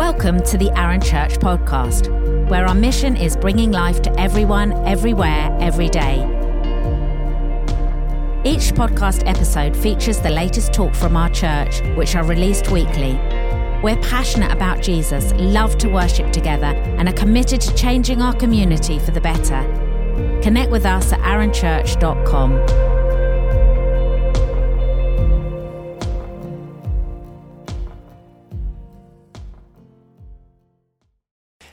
Welcome to the Aaron Church podcast, where our mission is bringing life to everyone, everywhere, every day. Each podcast episode features the latest talk from our church, which are released weekly. We're passionate about Jesus, love to worship together, and are committed to changing our community for the better. Connect with us at aaronchurch.com.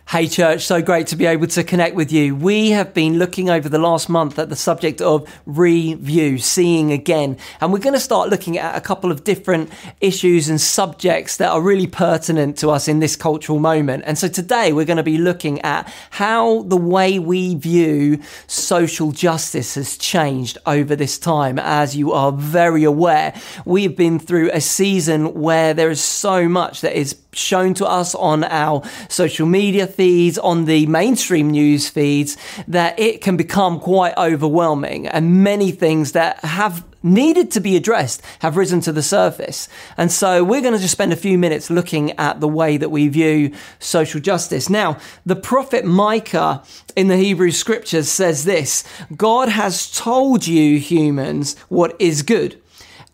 Hey, church, so great to be able to connect with you. We have been looking over the last month at the subject of review, seeing again. And we're going to start looking at a couple of different issues and subjects that are really pertinent to us in this cultural moment. And so today we're going to be looking at how the way we view social justice has changed over this time. As you are very aware, we've been through a season where there is so much that is shown to us on our social media feeds, on the mainstream news feeds, that it can become quite overwhelming and many things that have needed to be addressed have risen to the surface. And so we're going to just spend a few minutes looking at the way that we view social justice. Now, the prophet Micah in the Hebrew scriptures says this God has told you, humans, what is good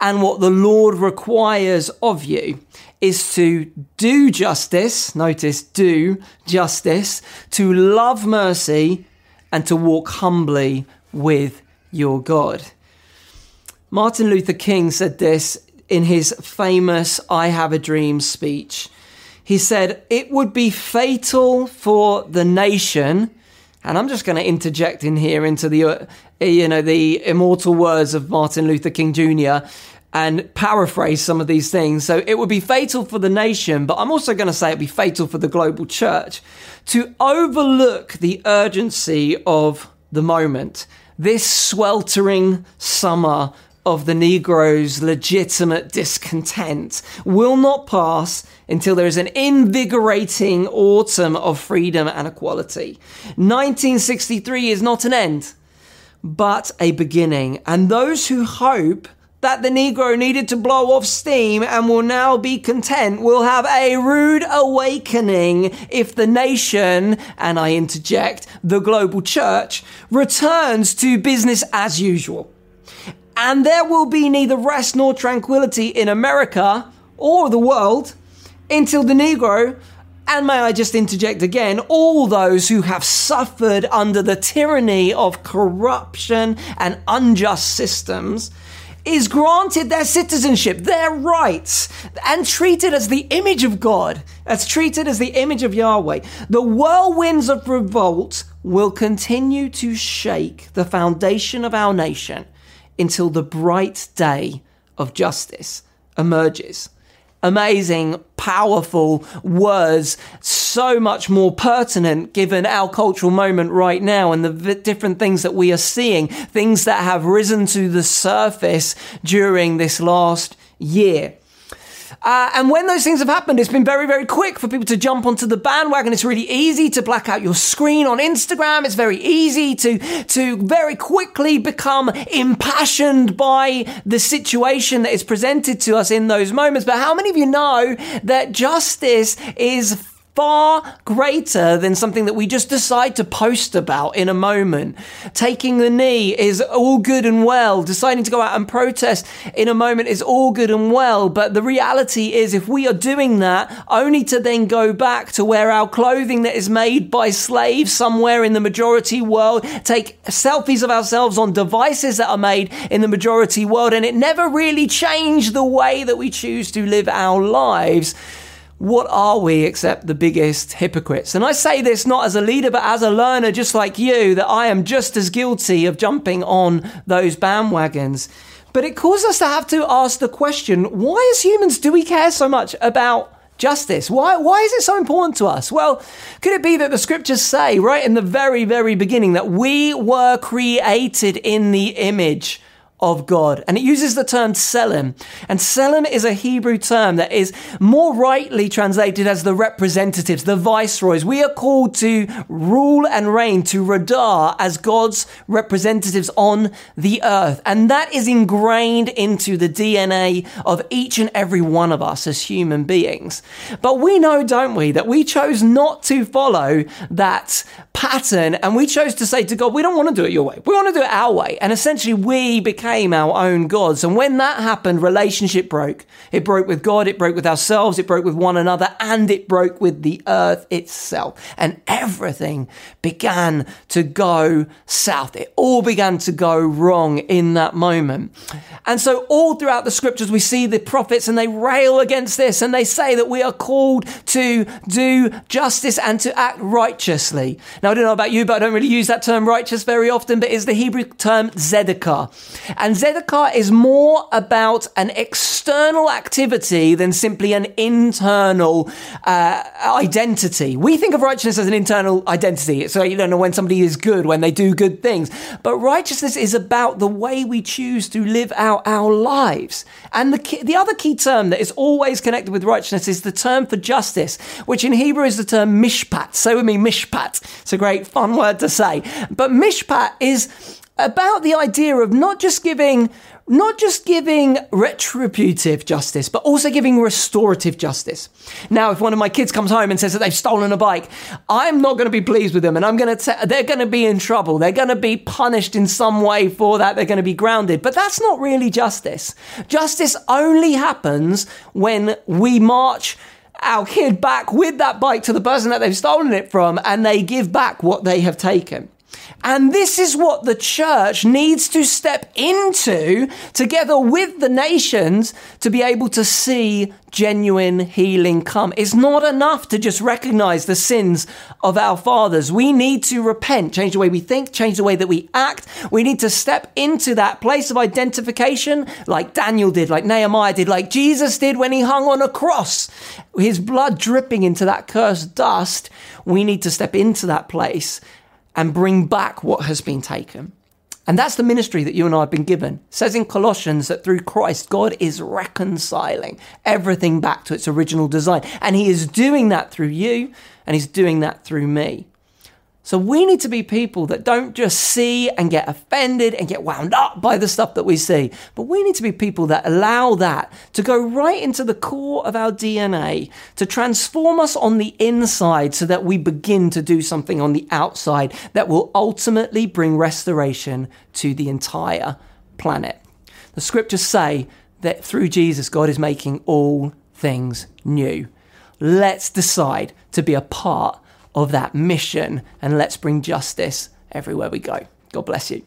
and what the Lord requires of you is to do justice, notice, do justice, to love mercy, and to walk humbly with your God. Martin Luther King said this in his famous I Have a Dream speech. He said, It would be fatal for the nation, and I'm just going to interject in here into the, Eh, you know, the immortal words of Martin Luther King Jr and paraphrase some of these things. So it would be fatal for the nation, but I'm also going to say it'd be fatal for the global church to overlook the urgency of the moment. This sweltering summer of the Negro's legitimate discontent will not pass until there is an invigorating autumn of freedom and equality. 1963 is not an end, but a beginning. And those who hope that the Negro needed to blow off steam and will now be content will have a rude awakening if the nation, and I interject, the global church, returns to business as usual. And there will be neither rest nor tranquility in America or the world until the Negro and may I just interject again, all those who have suffered under the tyranny of corruption and unjust systems is granted their citizenship, their rights, and treated as the image of God, as treated as the image of Yahweh. The whirlwinds of revolt will continue to shake the foundation of our nation until the bright day of justice emerges amazing, powerful words, so much more pertinent given our cultural moment right now and the different things that we are seeing, things that have risen to the surface during this last year. Uh, and when those things have happened, it's been very, very quick for people to jump onto the bandwagon. It's really easy to black out your screen on Instagram. It's very easy to, to very quickly become impassioned by the situation that is presented to us in those moments. But how many of you know that justice is far greater than something that we just decide to post about in a moment. Taking the knee is all good and well. Deciding to go out and protest in a moment is all good and well. But the reality is, if we are doing that only to then go back to wear our clothing that is made by slaves somewhere in the majority world, take selfies of ourselves on devices that are made in the majority world, and it never really changed the way that we choose to live our lives what are we except the biggest hypocrites? And I say this not as a leader, but as a learner, just like you, that I am just as guilty of jumping on those bandwagons. But it causes us to have to ask the question why, as humans, do we care so much about justice? Why, why is it so important to us? Well, could it be that the scriptures say right in the very, very beginning that we were created in the image of God. And it uses the term Tselem. And Tselem is a Hebrew term that is more rightly translated as the representatives, the viceroys. We are called to rule and reign, to radah as God's representatives on the earth. And that is ingrained into the DNA of each and every one of us as human beings. But we know, don't we, that we chose not to follow that pattern and we chose to say to God, we don't want to do it your way. We want to do it our way. And essentially we became our own gods. And when that happened, relationship broke. It broke with God, it broke with ourselves, it broke with one another, and it broke with the earth itself. And everything began to go south. It all began to go wrong in that moment. And so all throughout the scriptures, we see the prophets and they rail against this and they say that we are called to do justice and to act righteously. Now, I don't know about you, but I don't really use that term righteous very often, but it's the Hebrew term tzedakah. And tzedakah is more about an external activity than simply an internal uh, identity. We think of righteousness as an internal identity. So you don't know when somebody is good, when they do good things. But righteousness is about the way we choose to live out our lives. And the, key, the other key term that is always connected with righteousness is the term for justice, which in Hebrew is the term mishpat. So with me, mishpat. It's a great fun word to say. But mishpat is about the idea of not just giving not just giving retributive justice, but also giving restorative justice. Now, if one of my kids comes home and says that they've stolen a bike, I'm not going to be pleased with them and I'm going to, they're going to be in trouble. They're going to be punished in some way for that. They're going to be grounded. But that's not really justice. Justice only happens when we march our kid back with that bike to the person that they've stolen it from and they give back what they have taken. And this is what the church needs to step into together with the nations to be able to see genuine healing come. It's not enough to just recognize the sins of our fathers. We need to repent, change the way we think, change the way that we act. We need to step into that place of identification like Daniel did, like Nehemiah did, like Jesus did when he hung on a cross, his blood dripping into that cursed dust. We need to step into that place and bring back what has been taken. And that's the ministry that you and I have been given. It says in Colossians that through Christ, God is reconciling everything back to its original design. And He is doing that through you, and He's doing that through me. So we need to be people that don't just see and get offended and get wound up by the stuff that we see, but we need to be people that allow that to go right into the core of our DNA, to transform us on the inside so that we begin to do something on the outside that will ultimately bring restoration to the entire planet. The scriptures say that through Jesus, God is making all things new. Let's decide to be a part of that mission and let's bring justice everywhere we go. God bless you.